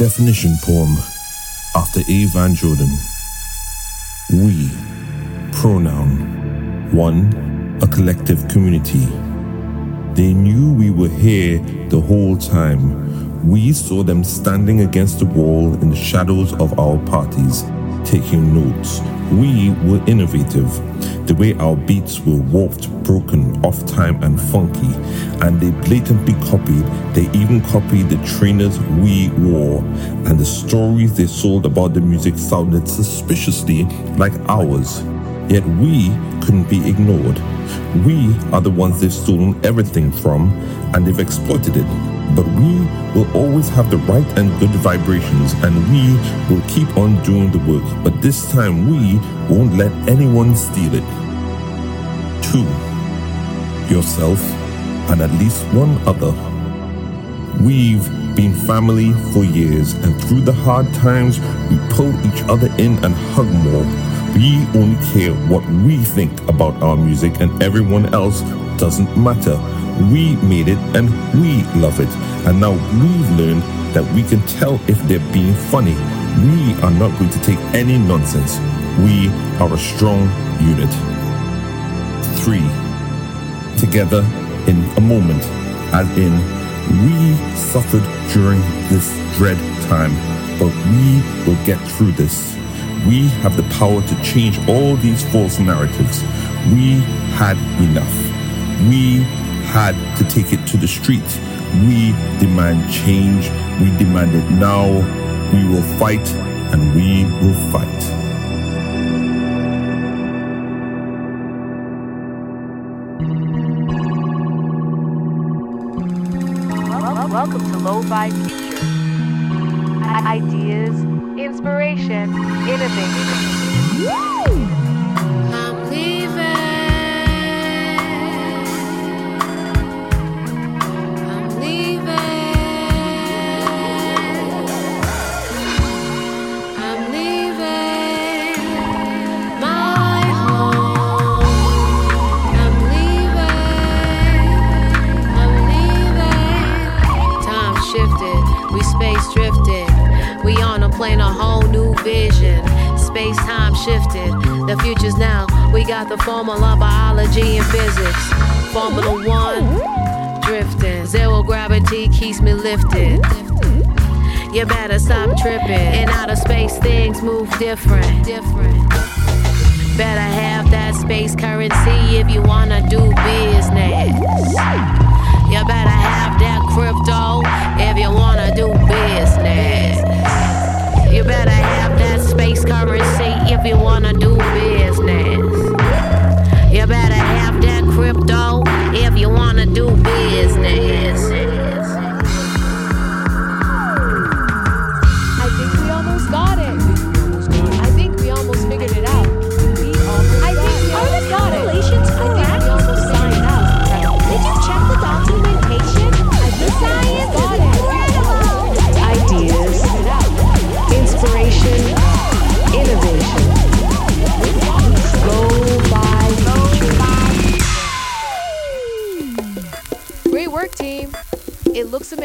Definition poem after A. Van Jordan. We, pronoun. One, a collective community. They knew we were here the whole time. We saw them standing against the wall in the shadows of our parties, taking notes. We were innovative. The way our beats were warped, broken, off time, and funky. And they blatantly copied, they even copied the trainers we wore. And the stories they sold about the music sounded suspiciously like ours. Yet we couldn't be ignored. We are the ones they've stolen everything from, and they've exploited it. But we will always have the right and good vibrations, and we will keep on doing the work. But this time, we won't let anyone steal it. Two, yourself and at least one other. We've been family for years, and through the hard times, we pull each other in and hug more. We only care what we think about our music, and everyone else doesn't matter. We made it and we love it. And now we've learned that we can tell if they're being funny. We are not going to take any nonsense. We are a strong unit. Three, together in a moment, as in, we suffered during this dread time, but we will get through this. We have the power to change all these false narratives. We had enough. We had to take it to the streets. We demand change. We demand it now. We will fight and we will fight. Welcome to Lo-Fi Future. Ideas, inspiration, innovation. The formula, of biology, and physics. Formula One, drifting. Zero gravity keeps me lifted. You better stop tripping. In outer space, things move different. Different. Better have that space currency if you wanna do business. You better have that crypto if you wanna do business. You better have that space currency if you wanna do business. Do business.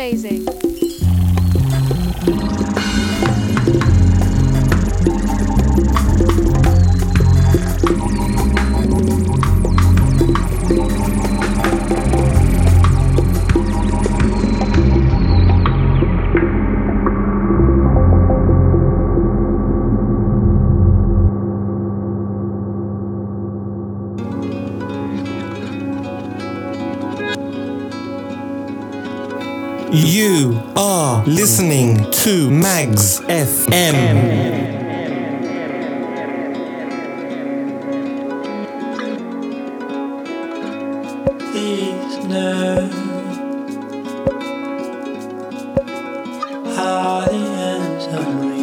Amazing. Know how the ends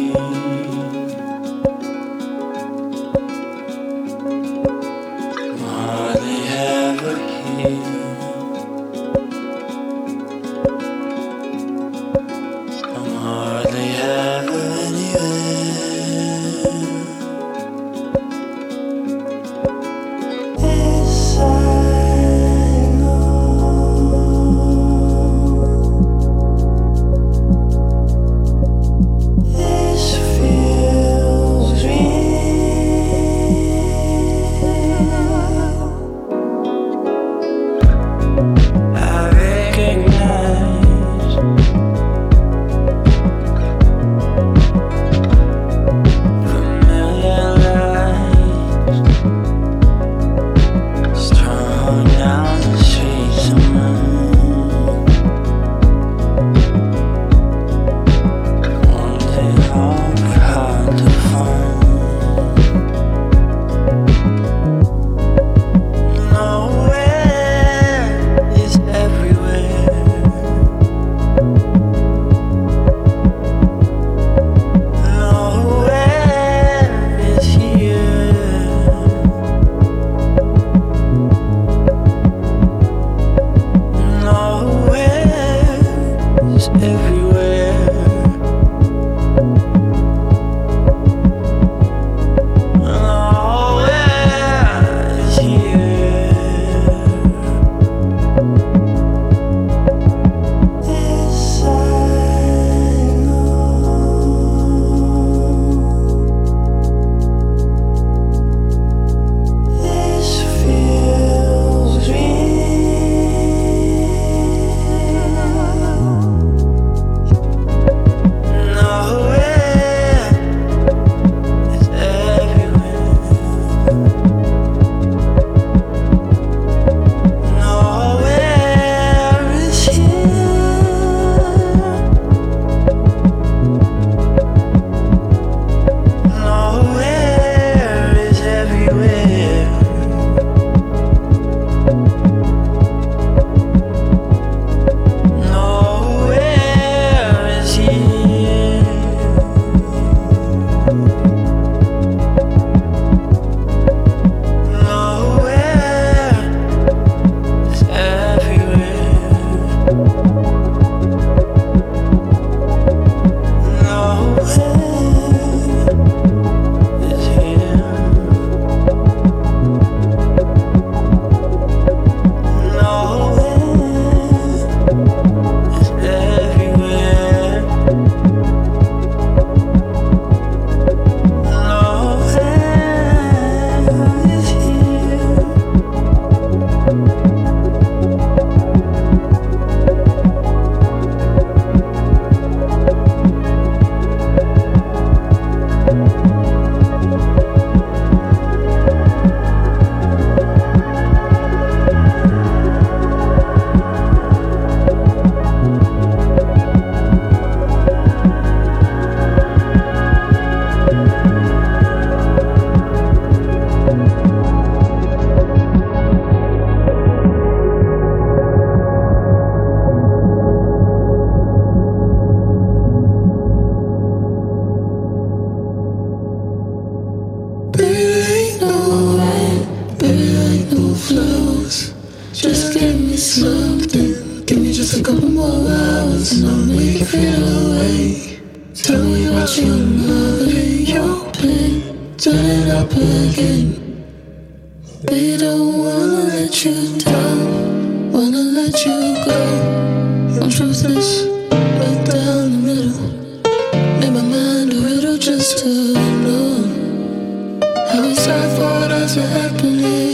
it's our fault as it happening.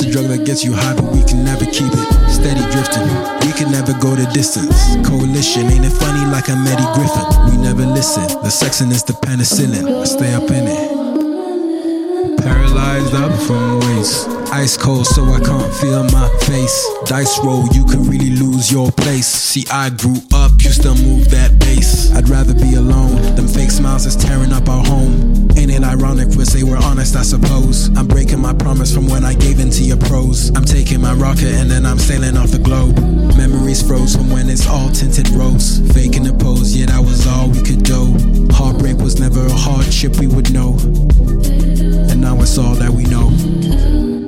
That's a drug that gets you high, but we can never keep it. Steady drifting, we can never go the distance. Coalition, ain't it funny like I'm Eddie Griffin? We never listen. The sexing is the penicillin. I stay up in it. Paralyzed up from waist. Ice cold, so I can't feel my face. Dice roll, you can really lose your place. See, I grew up, used to move that bass. I'd rather be alone. Them fake smiles is tearing up our home. Ain't it ironic? Wish they were honest, I suppose. I'm breaking my promise from when I gave into your prose. I'm taking my rocket and then I'm sailing off the globe. Memories froze from when it's all tinted rose. Faking the pose, yeah, that was all we could do. Heartbreak was never a hardship we would know. And now it's all that we know.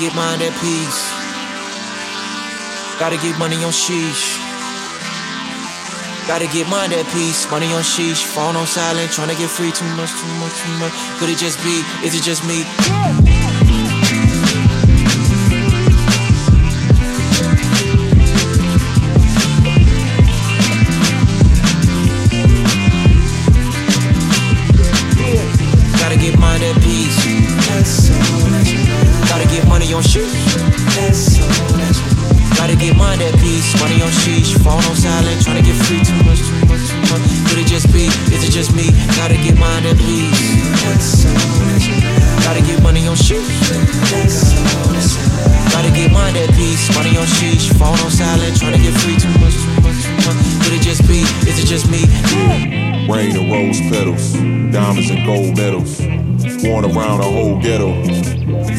Get mine at peace. Gotta get money on sheesh. Gotta get mine at peace. Money on sheesh. Phone on silent. Tryna get free. Too much, too much, too much. Could it just be? Is it just me?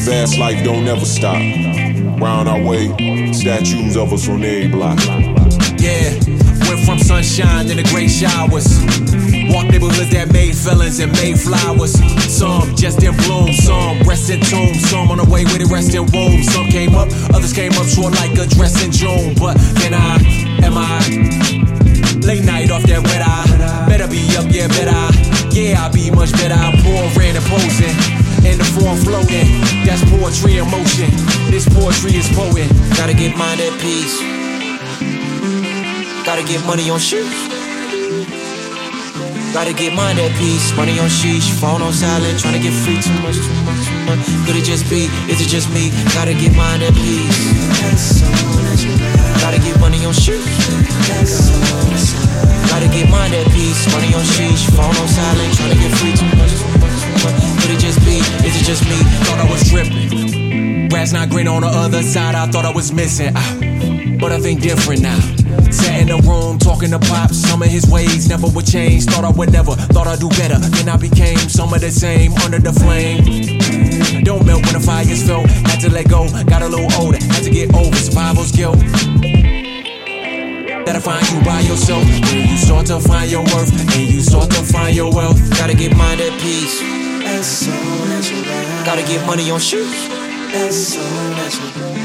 Fast life don't ever stop. Round our way, statues of us on every block. Yeah, went from sunshine to the gray showers. Walk neighborhoods that made felons and made flowers. Some just in bloom, some rest in tomb, some on the way with it rest in womb. Some came up, others came up short like a dress in June. But then I, am I? Late night off that red eye. Better be up, yeah, better. Yeah, I'll be much better. I'm pouring and posing. In the form floating. That's poetry in motion. This poetry is poet. Gotta get mine at peace. Gotta get money on shoes. Gotta get mine at peace. Money on sheesh. Phone on silent. Trying to get free too much, too much, too much. Could it just be? Is it just me? Gotta get mine at peace. Gotta get money on shoes. Gotta get mine at peace. Money on sheesh. Phone on silent. Trying to get free too much, much. Could it just be? Is it just me? Thought I was tripping. Grass not green on the other side. I thought I was missing. Ah, but I think different now. Sat in the room talking to Pop. Some of his ways never would change. Thought I would never. Thought I'd do better. Then I became some of the same under the flame. Don't melt when the fire's felt. Had to let go. Got a little older. Had to get over survival's guilt. That'll find you by yourself. When you start to find your worth and you start to find your wealth. Gotta get mine at peace. Gotta get money on shoes.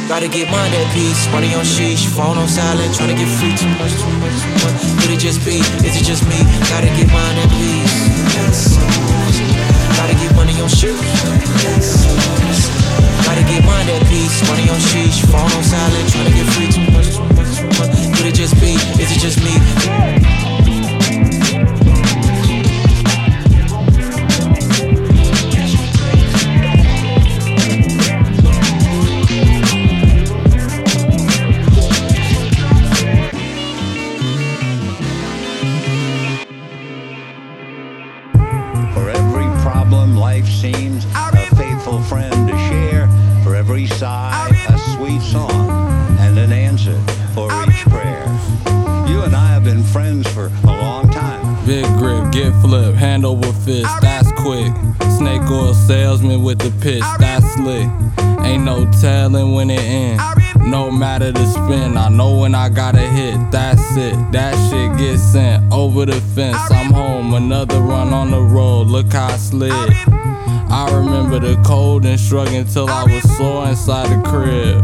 Gotta get mine at peace. Money on sheesh. Phone on silent. Trying to get free too much, too much, too much. Could it just be? Is it just me? Gotta get mine at peace. Gotta get money on shoes. I remember the cold and shrugging till I was sore inside the crib.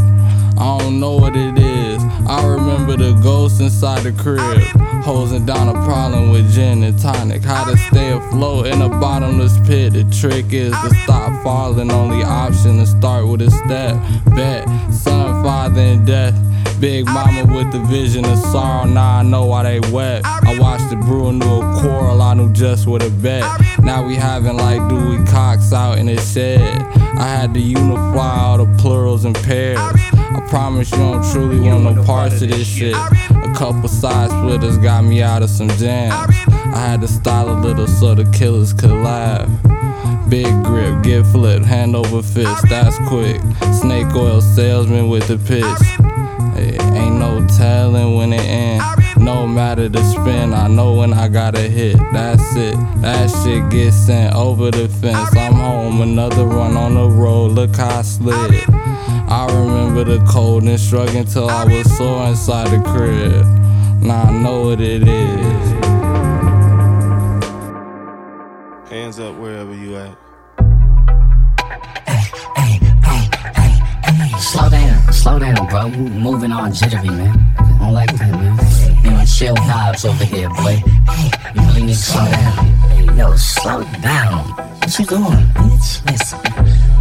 I don't know what it is. I remember the ghost inside the crib. Hosing down a problem with gin and tonic. How to stay afloat in a bottomless pit. The trick is to stop falling. Only option to start with a step. Bet, son, father, and death. Big mama with the vision of sorrow. Now I know why they wept. I watched it brew into a quarrel. I knew just what to bet. Now we having like Dewey Cox out in the shed. I had to unify all the plurals and pairs. I promise you don't truly want no parts of this shit. A couple side splitters got me out of some jams. I had to style a little so the killers could laugh. Big grip, get flipped, hand over fist, that's quick. Snake oil salesman with the pitch. Hey, ain't no telling when it ends. No matter the spin, I know when I gotta hit. That's it. That shit gets sent over the fence. I'm home, another run on the road. Look how I slid. I remember the cold and shrugging till I was sore inside the crib. Now I know what it is. Hands up wherever you at. Slow down, slow down, bro. Moving on jittery, man. I don't like that, man. Chill vibes over here, boy. Hey, You really need to slow down. Yo, slow down. What you doing, bitch? Listen,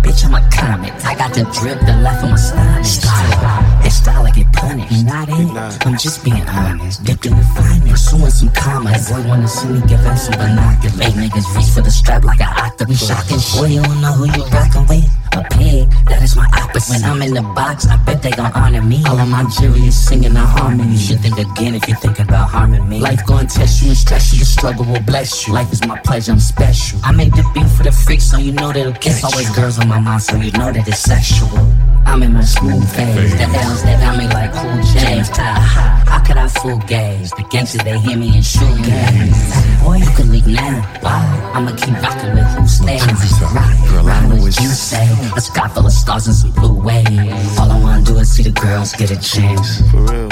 bitch, I'm a comic. I got the drip that left on my style. style. It's style, I get punished. Not it. I'm just being honest. Dipped in the finest, suing some commas. Boy, wanna see me give out some binoculars. Make niggas reach for the strap like an octopus. Shocking boy, you don't know who you rockin' with. A pig, that is my opposite. When I'm in the box, I bet they gon' honor me. All of my jury is singing a harmony. You should think again if you're thinking about harming me. Life gon' test you and stress you. The struggle will bless you. Life is my pleasure, I'm special. I make the beat for the freaks, so you know that it'll catch. Always girls on my mind, so you know that it's sexual. I'm in my smooth phase. The L's that got me like cool James. Ha, ha. How could I fool gays? The gangsters they hear me and shoot gays. Boy, you can leave now. Why? I'ma keep rocking with who stays. Rock, know what you say. A sky full of stars and some blue waves. All I wanna do is see the girls get a chance. For real.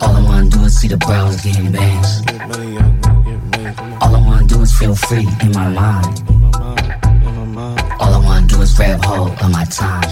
All I wanna do is see the bros getting bands. Get money, young man, get money. Come on. All I wanna do is feel free in my mind. All I wanna grab hold of my time.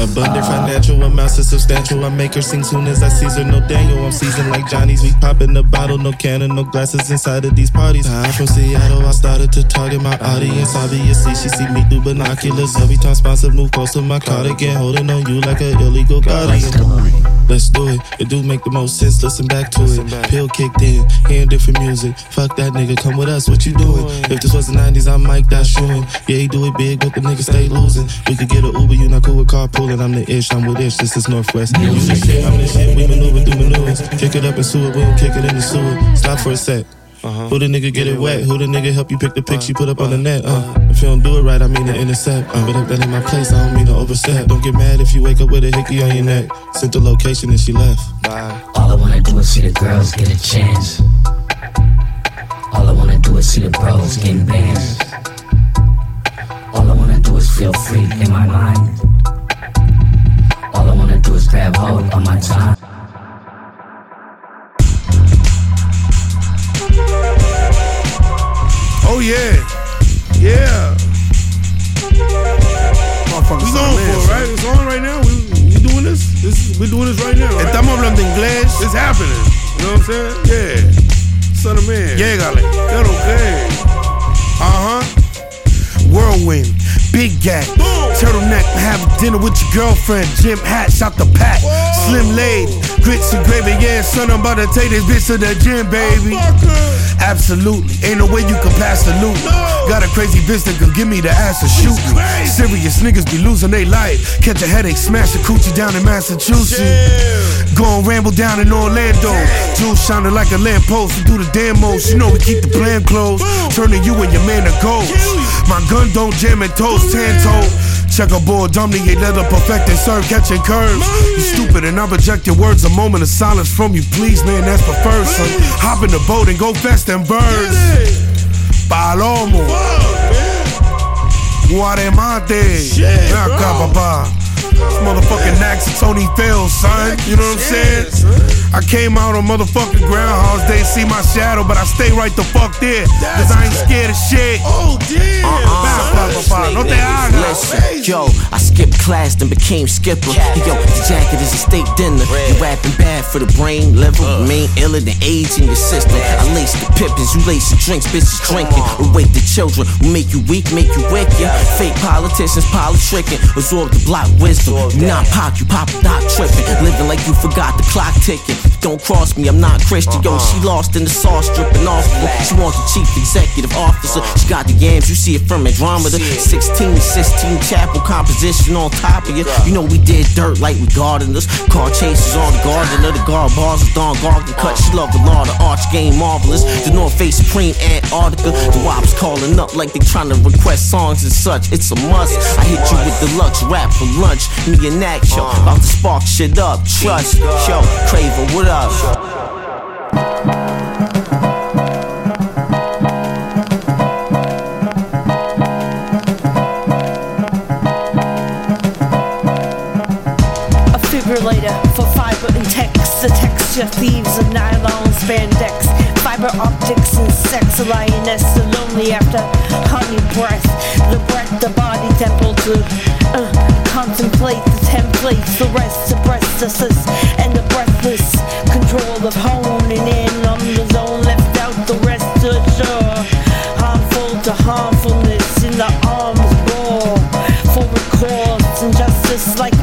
Abundant financial amounts is substantial. I make her sing soon as I seize her. No Daniel, I'm seasoned like Johnny's. We pop in the bottle, no cannon, no glasses inside of these parties. I'm from Seattle, I started to target my audience. Obviously, she see me through binoculars. Every time sponsor move close to my cardigan, holding on you like an illegal guardian. Let's do it. It do make the most sense. Listen back to it. Pill kicked in, hearing different music. Fuck that nigga, come with us. What you doing? If this was the 90s, I might die shooting. Yeah, he do it big, but the nigga stay losing. We could get a Uber, you not cool with carpooling. I'm the ish, I'm with ish. This is Northwest. You the shit, I'm the shit. We maneuver through maneuvers. Kick it up and sewer, we don't kick it in the sewer. Stop for a sec. Who the nigga get it wet? Who the nigga help you pick the pics you put up on the net? Uh, if you don't do it right, I mean to intercept. Uh, but if that ain't my place, I don't mean to overstep. Don't get mad if you wake up with a hickey on your neck. Sent the location and she left. Bye. All I wanna do is see the girls get a chance. All I wanna do is see the bros getting bands. All I wanna do is feel free in my mind. All I wanna do is grab hold of my time. Yeah, yeah. We going for it, right? It's on right now. We, we doing this. This is, we doing this right now. Right? Estamos hablando inglés. It's happening. You know what I'm saying? Yeah. Son of man. Llégale. Qué okay. Uh huh. Whirlwind, big gag, turtleneck, have dinner with your girlfriend, gym hat, out the pack, slim lady, grits and gravy, yeah, son, I'm about to take this bitch to the gym, baby. Absolutely, ain't no way you can pass the loot. Got a crazy bitch that could give me the ass to shoot me. Serious niggas be losing their life, catch a headache, smash a coochie down in Massachusetts. Go and ramble down in Orlando, jewels shining like a lamppost. We do the damn most, you know we keep the plan closed. Turning you and your man to ghost. My gun don't jam and toast, toe. Checkerboard, dominate, leather, perfect and serve, catching curves. You stupid and I reject your words. A moment of silence from you, please, man, that's preferred, son. Hop in the boat and go fast and birds. Palomo. Guaremate. Ven acá, papá. This motherfucking Nax and Tony Fails, son. You know what I'm saying? I came out on motherfucking Groundhog's Day, see my shadow, but I stay right the fuck there. Cause I ain't scared of shit. Oh, damn. Uh-uh. No te hagas. Listen, yo, I skipped class then became skipper. Yo, the jacket is a steak dinner. You rapping bad for the brain, liver, remain iller than AIDS in your system. I lace the pippins, you lace the drinks, bitches drinking. Awake the children, who make you weak, make you wicked. Fake politicians, politricking, absorb the block wisdom. Not pop, you pop not tripping. Living like you forgot the clock ticking. Don't cross me, I'm not Christian. Yo, she lost in the sauce, dripping off. She wants the chief executive officer. She got the yams, you see it from Andromeda. 16, 16 chapel composition on top of you. You know we did dirt like we gardeners. Car chases on the gardener. The guard bars is Don Garden cut. She love the law, the arch game marvelous. The North Face Supreme Antarctica. The wops calling up like they trying to request songs and such. It's a must. I hit you with deluxe rap for lunch. Me and that show. About to spark shit up. Trust. Yo, Craven, what up? A fibrillator for fiber and text. The texture thieves of nylon spandex. Fiber optics and sex. A lioness so lonely after honey breath. The breath, the body temple to uh, contemplate the templates. The rest, the breast assist, and the breathless control of honing in on the zone. Left out the rest to shore. Harmful to harmfulness in the arms bore. For recourse and justice like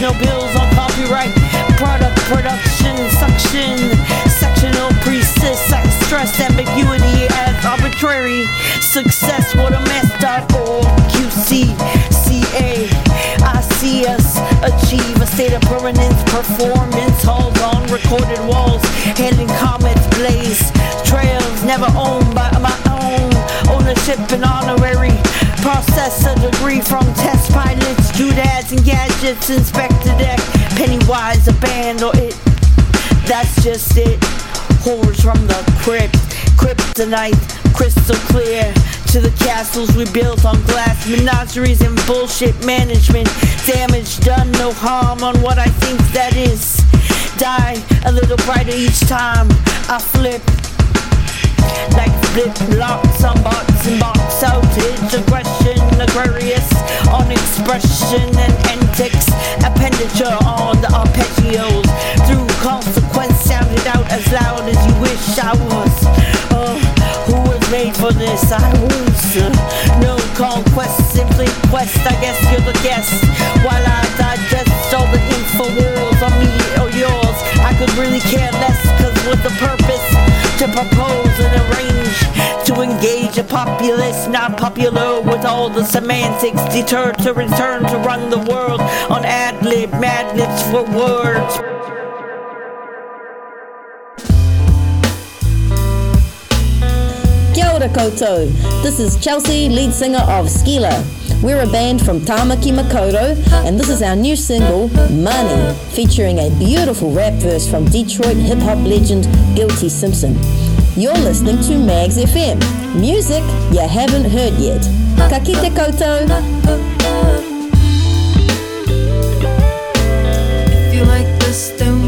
no bills on copyright. Product production, suction, sectional. I stress ambiguity as arbitrary. Success what a mess mess.org. QC, CA. I see us achieve a state of permanence. Performance halls on recorded walls. Handing comets blaze. Trails never owned by my own. Ownership and honorary. Process a degree from test doodads and gadgets. Inspector deck. Pennywise, a band or it. That's just it. Horrors from the crypt. Kryptonite, crystal clear. To the castles we built on glass. Menageries and bullshit management. Damage done, no harm on what I think that is. Die a little brighter each time I flip. Like flip locks on bots and box outage. Aggression, Aquarius on expression and antics. Appenditure on the arpeggios. Through consequence, sounded out as loud as you wish I was. Uh, who was made for this? I was. Uh, no conquest, simply quest. I guess you're the guest. While I digest all the info wars on me or yours, I could really care less. Cause with the purpose to propose and arrange to engage a populace not popular with all the semantics deterred to return to run the world on ad lib madness for words. Kia ora koutou. This is Chelsea, lead singer of SKILAA. We're a band from Tamaki Makaurau, and this is our new single, Money, featuring a beautiful rap verse from Detroit hip hop legend Guilty Simpson. You're listening to Mags FM, music you haven't heard yet. Ka koutou. If you like this, then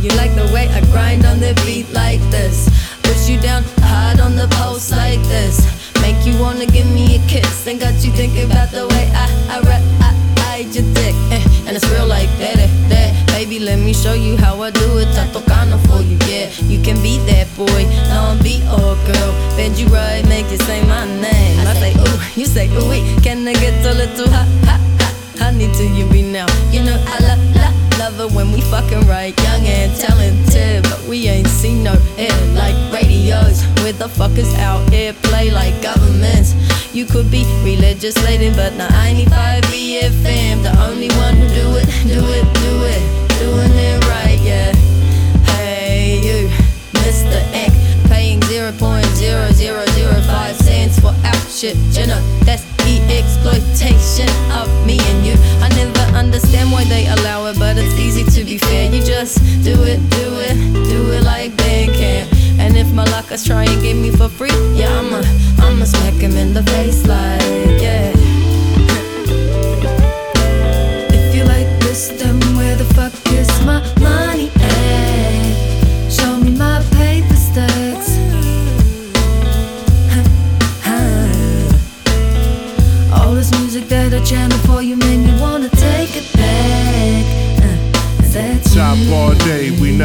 You like the way I grind on the beat like this. Push you down hard on the post like this. Make you wanna give me a kiss. And got you thinking about the way I, I rap, I, hide your dick. Eh, and it's real like that, eh, that. Baby, let me show you how I do it. Está tocando for you, yeah. You can be that boy. I'm beat or girl. Bend you right, make you say my name. I say, ooh, you say, ooh, wait. Can I get a little hot, hot, hot? Honey, do you be now? You know I love, love when we fucking right. Young and talented, but we ain't seen no air like radios. Where the fuck is out here? Play like governments. You could be re-legislating, but now I need 5 BFM. The only one who do it, do it, do it, doing it right, yeah. Hey you, Mr. Ek, paying 0.0005 cents for our shit. Know that's exploitation of me and you. I never understand why they allow it, but it's easy to be fair. You just do it, do it, do it like Bandcamp. And if my lockers try and get me for free, yeah, I'ma, I'ma smack him in the face like, yeah. If you like this, then where the fuck is my money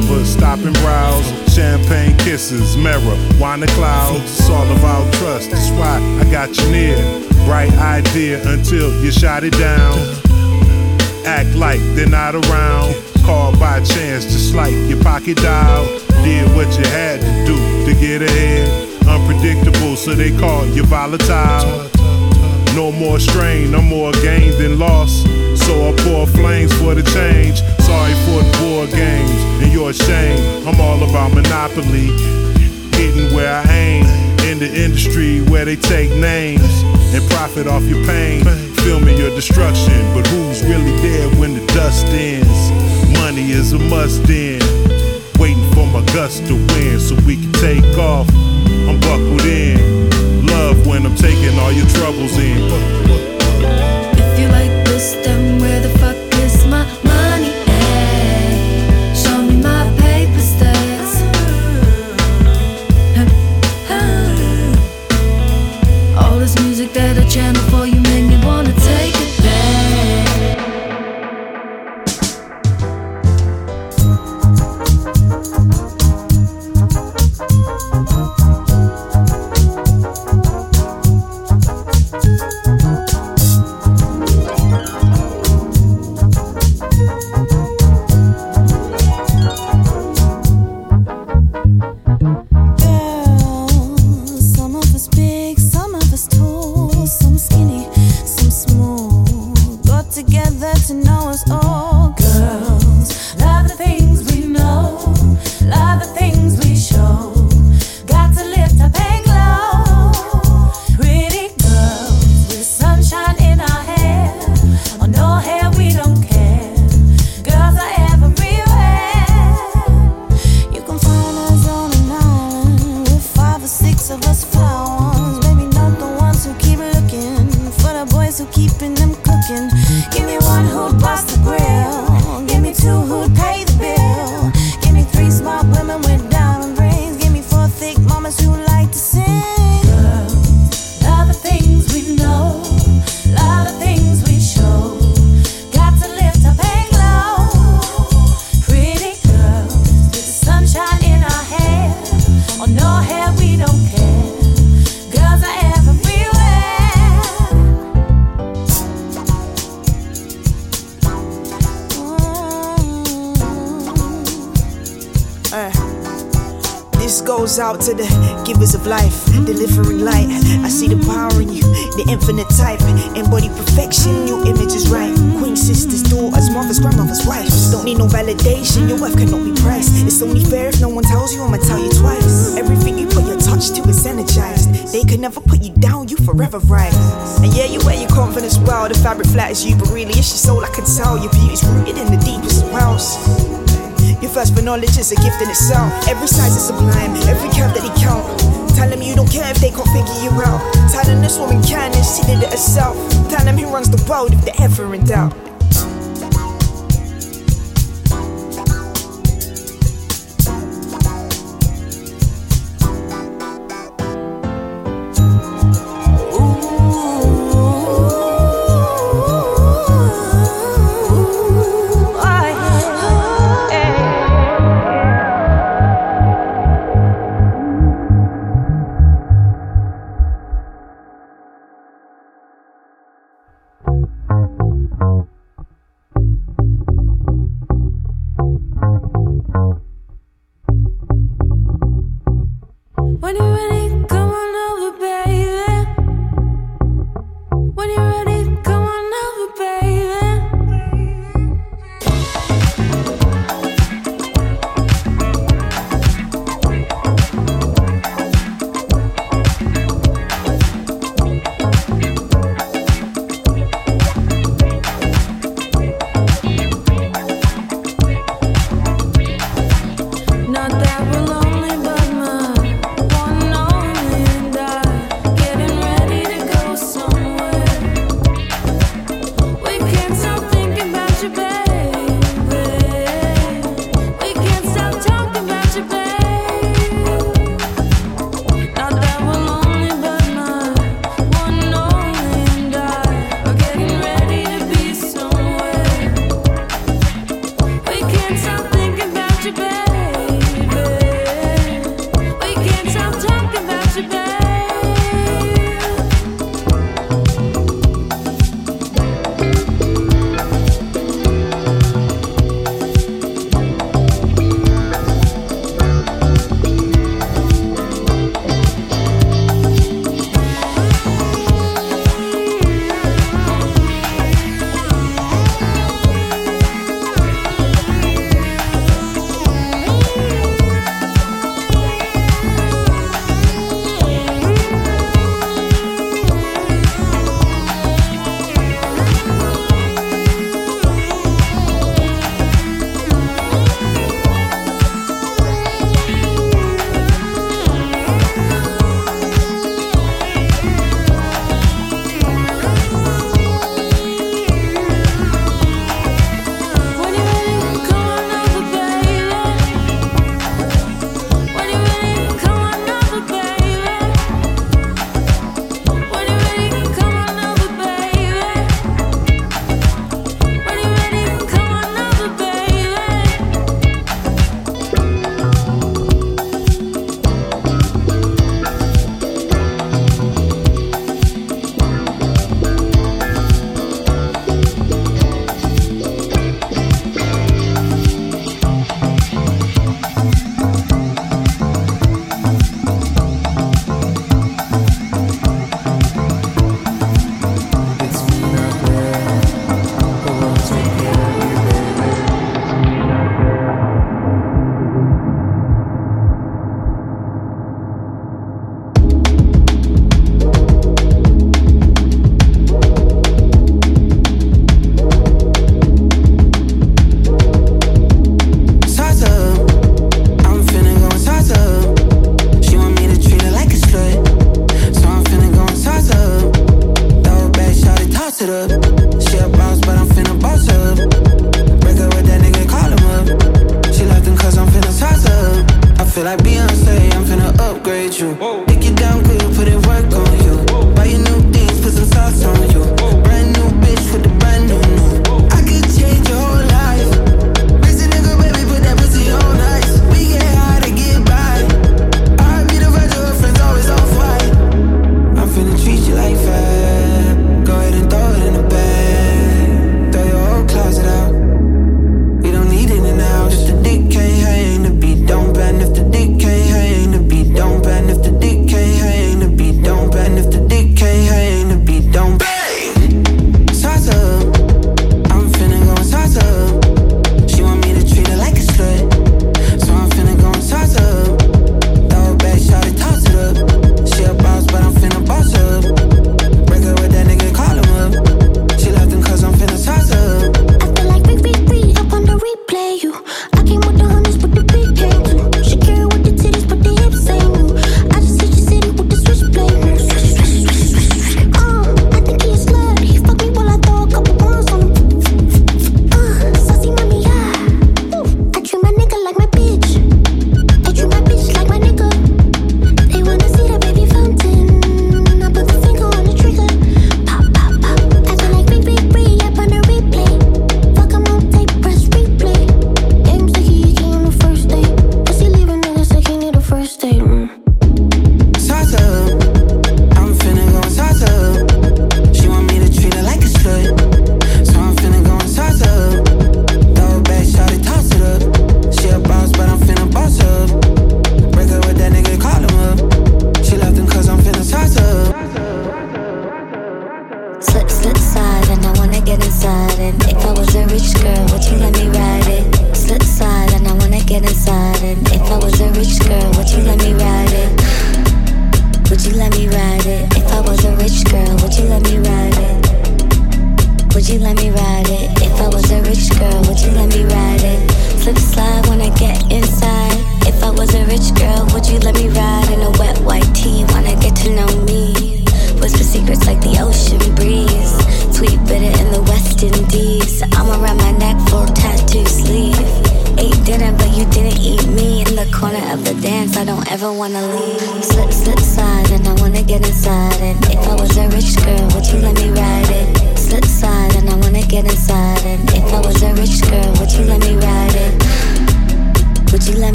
never stop and browse. Champagne kisses, mirror, wine the clouds. It's all about trust, that's why I got you near. Bright idea until you shot it down. Act like they're not around. Called by chance, just like your pocket dial. Did what you had to do to get ahead. Unpredictable, so they call you volatile. No more strain, no more gain than loss. So I pour flames for the change. Sorry for the board games and your shame. I'm all about monopoly, hitting where I aim. In the industry where they take names and profit off your pain. Filming your destruction, but who's really there when the dust ends? Money is a must in. Waiting for my gust to win so we can take off. I'm buckled in. Love when I'm taking all your troubles in. that is you, but really it's your soul. I can tell your beauty's rooted in the deepest wells. Your thirst for knowledge is a gift in itself. Every size is sublime, every curve that he count. Tell him you don't care if they can't figure you out. Tell him this woman can and she did it herself. Tell him he runs the world if they ever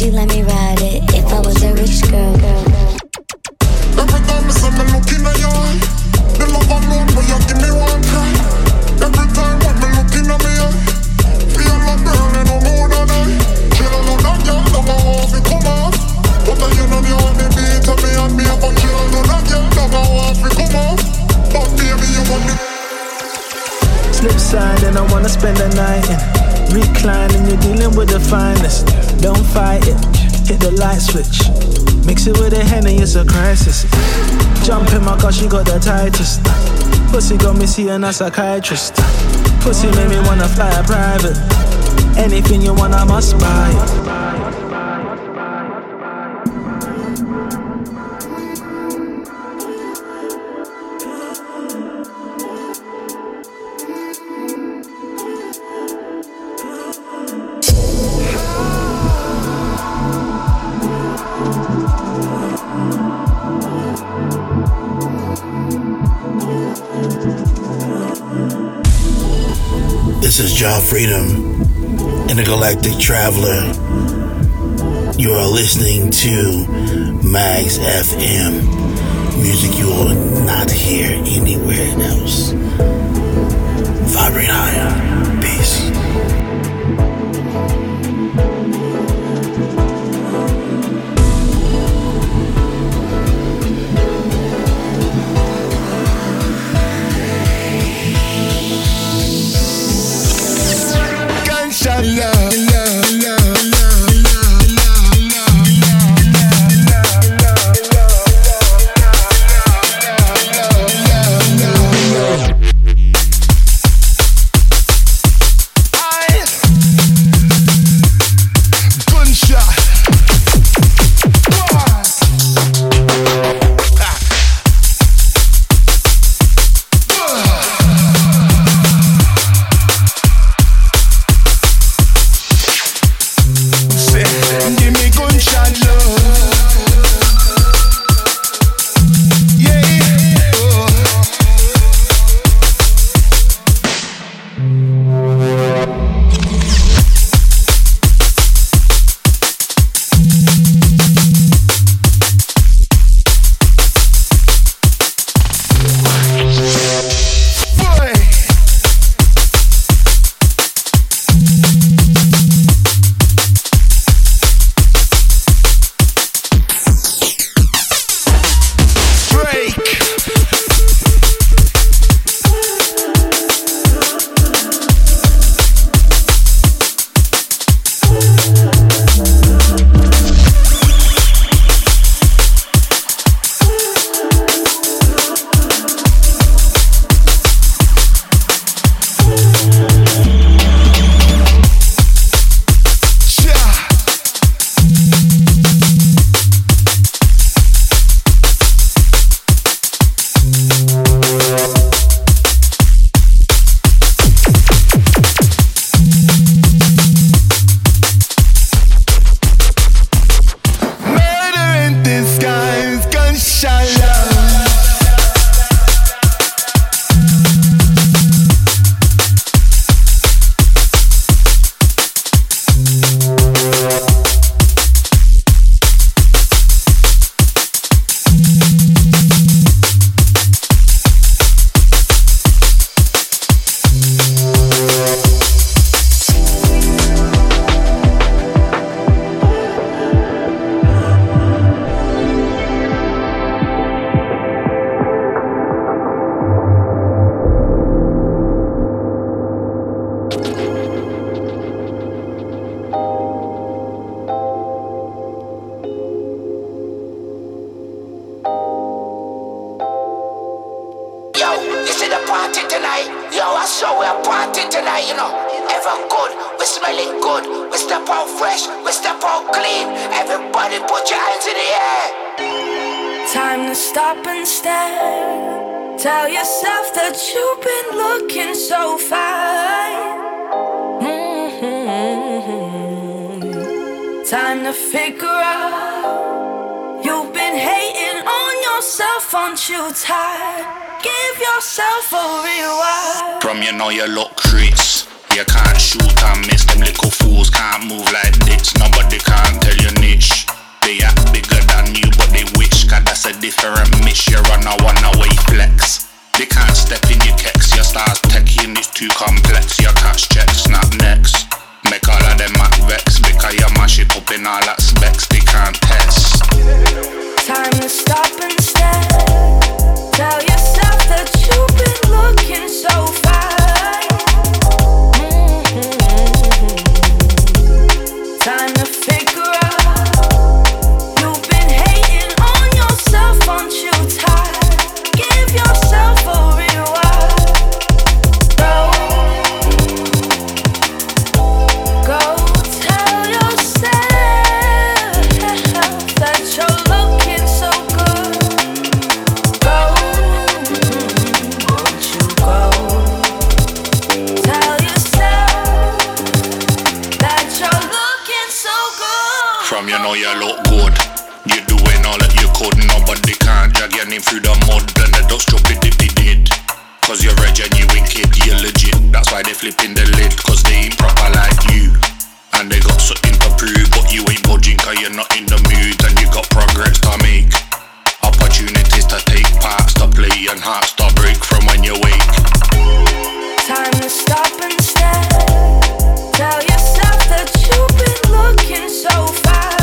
you let me ride? Pussy got me seeing a psychiatrist. Pussy made me wanna fly private. Anything you want, I must buy it. Jaw Freedom and the Galactic Traveler. You are listening to Mags FM. Music you will not hear anywhere else. Vibrate higher. See the party tonight. Yo, I saw we're party tonight, you know. Ever good, we smelling good. We step out fresh, we step out clean. Everybody put your hands in the air. Time to stop and stare. Tell yourself that you've been looking so fine. Mhm. Time to figure out. Yourself, tired? Give yourself a while. From you know you look Chris. You can't shoot and miss them little fools can't move like this. Nobody can tell you niche. They act bigger than you, but they wish. Cause that's a different miss. You run a one away flex. They can't step in your kicks. Your stars teching is too complex. Your cash check snap next. Make all of them act vex. Because you mash it up in all aspects. They can't test. Time to stop and stare. Tell yourself that you've been looking so fine. From you know you look good. You're doing all that you could. Nobody can't drag your name through the mud. And the ducks drop it if they did. Cause you're a genuine kid, you're legit. That's why they flipping the lid. Cause they ain't proper like you. And they got something to prove. But you ain't budging cause you're not in the mood. And you got progress to make. Opportunities to take part. Stop play and hearts to break from when you wake. Time to stop and stare. Tell yourself that you've been looking so fine.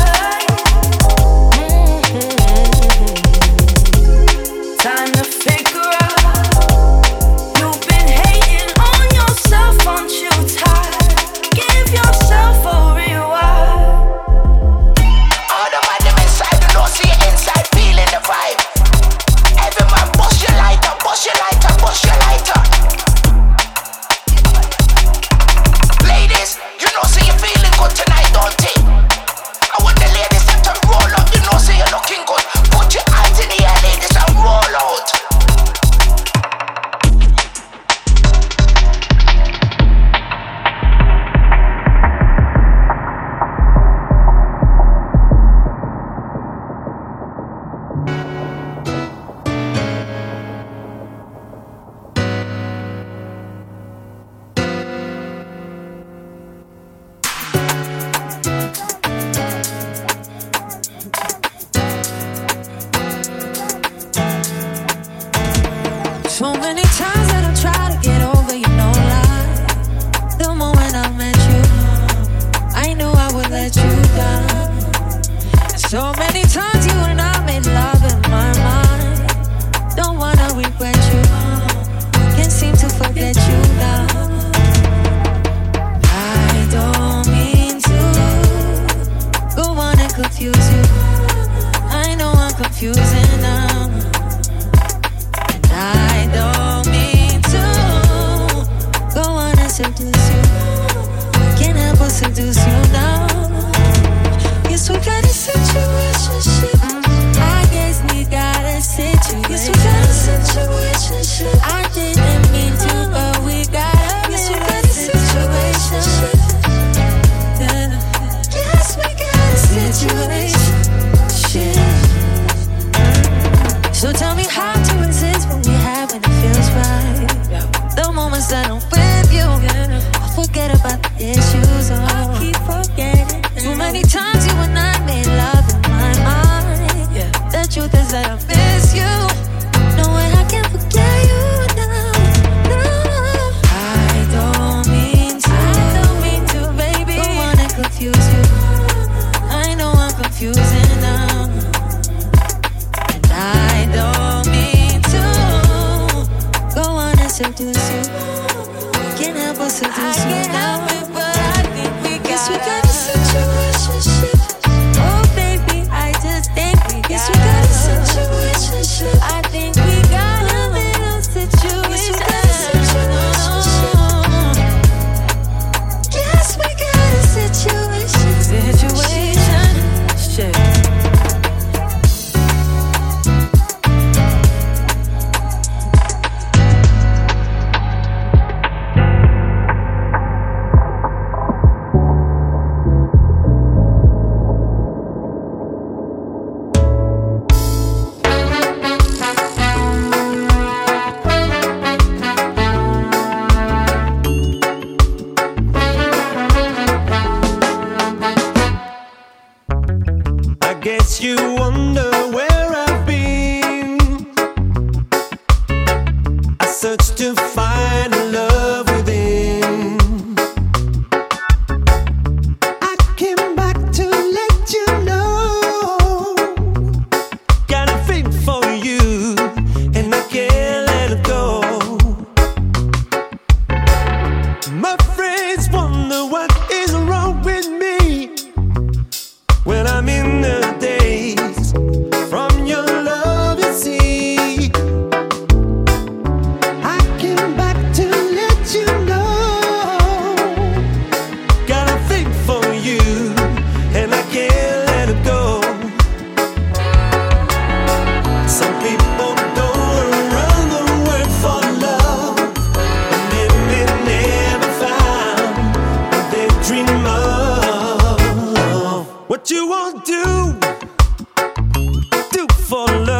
What you won't do, do for love.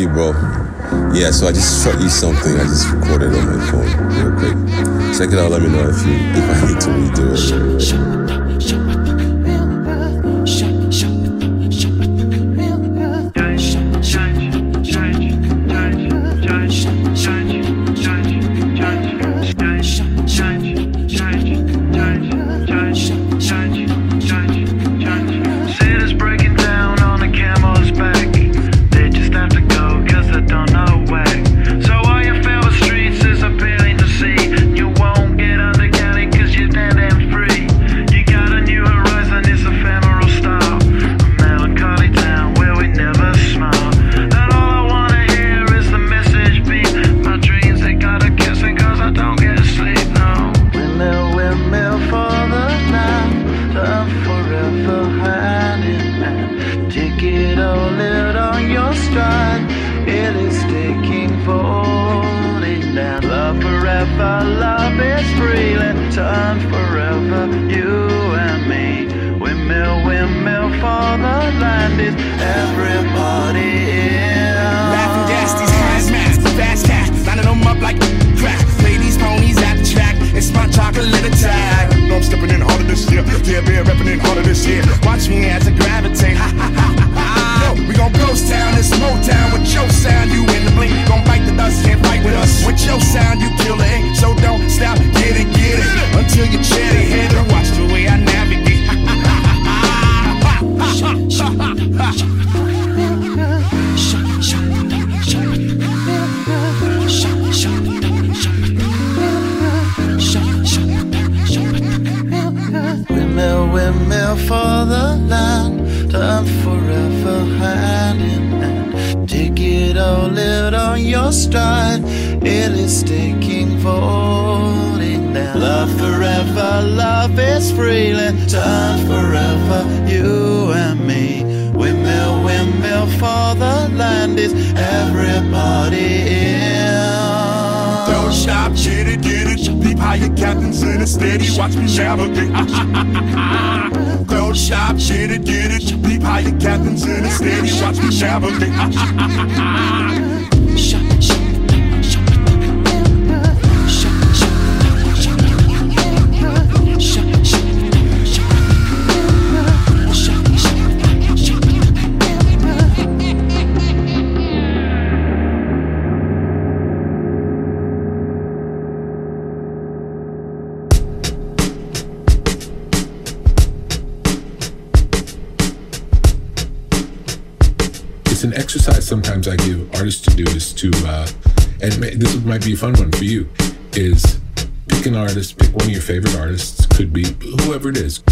you, bro. Yeah, so I just shot you something. I just recorded on my phone real quick. Check it out. Let me know if you if I need to redo it. it's an exercise sometimes I give artists to do is to, uh, and this might be a fun one for you, is pick an artist, pick one of your favorite artists, could be whoever it is,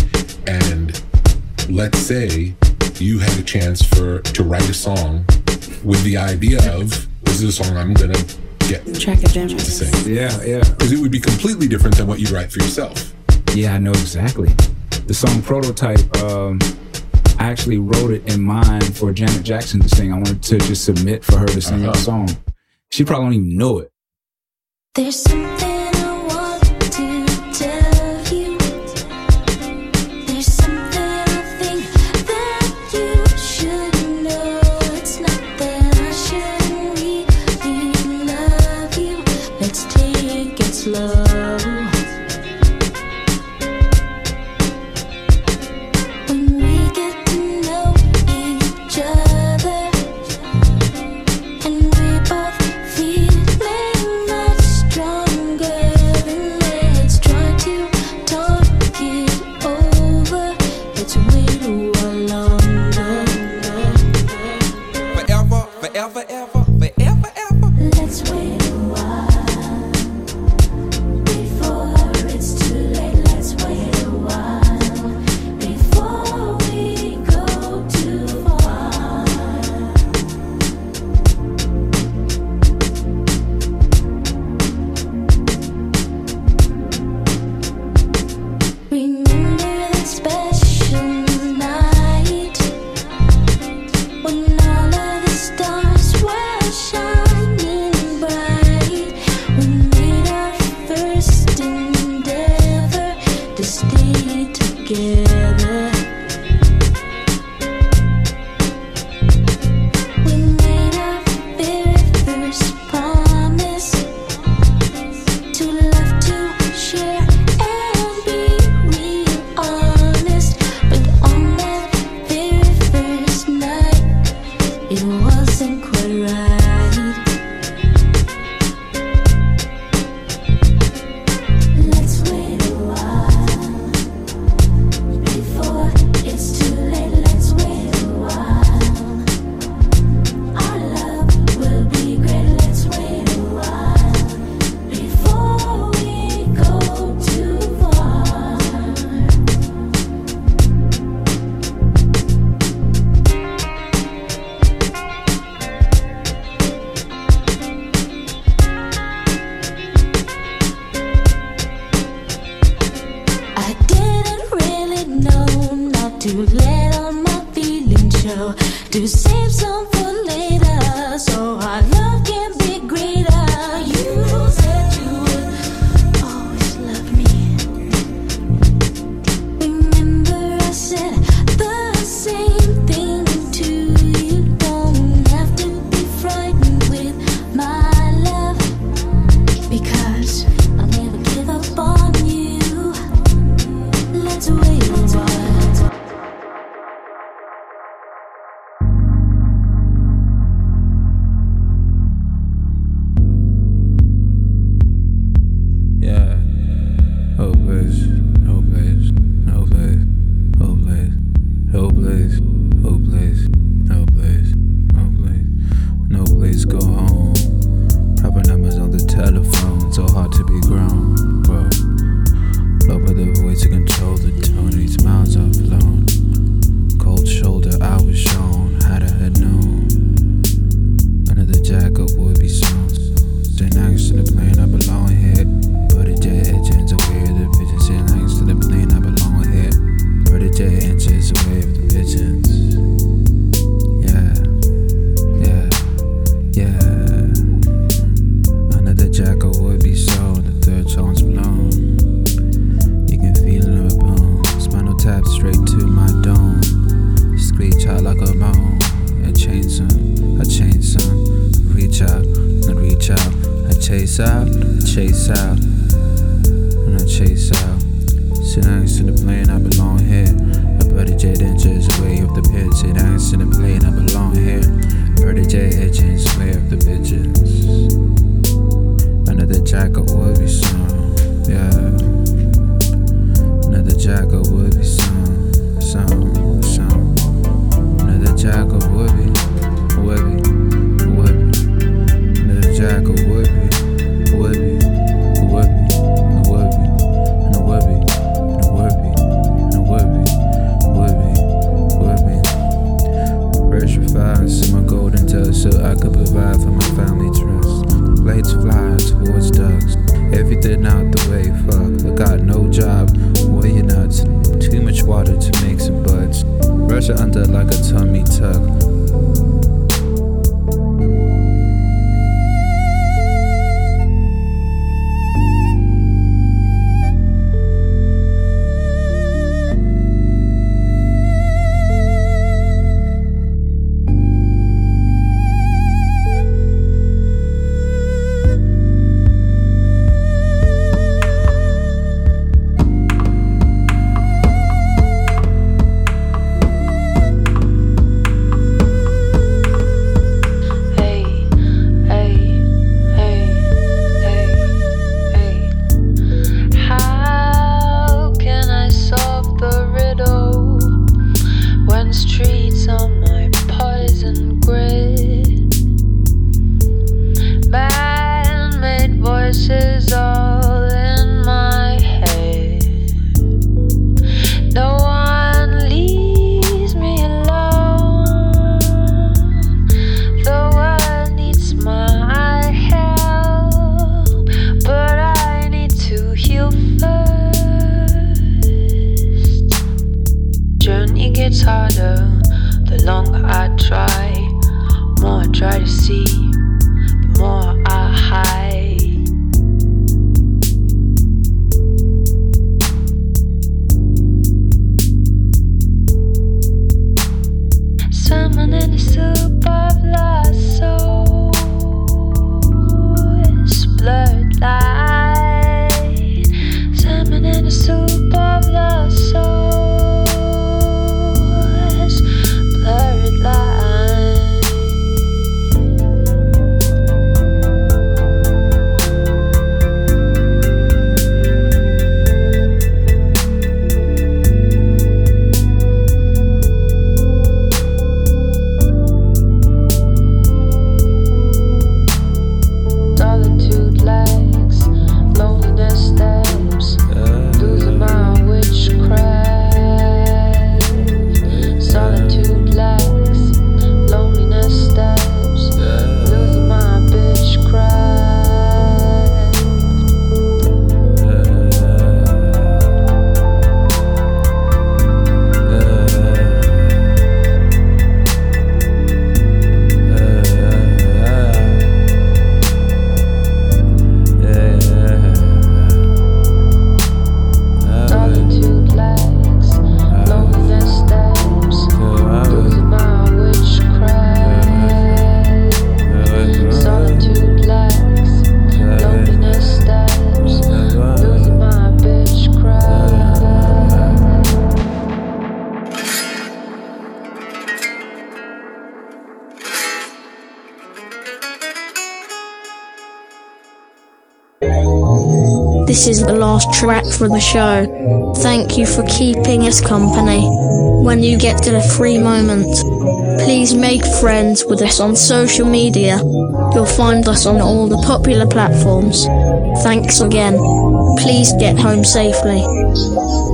and let's say you had a chance for to write a song with the idea of this is a song I'm gonna get track to sing. Yeah, yeah. Because it would be completely different than what you'd write for yourself. Yeah, I know exactly. The song prototype. Um I actually wrote it in mind for Janet Jackson to sing. I wanted to just submit for her to sing uh-huh. that song. She probably don't even know it. There's last track for the show. Thank you for keeping us company. When you get to the free moment, please make friends with us on social media. You'll find us on all the popular platforms. Thanks again. Please get home safely.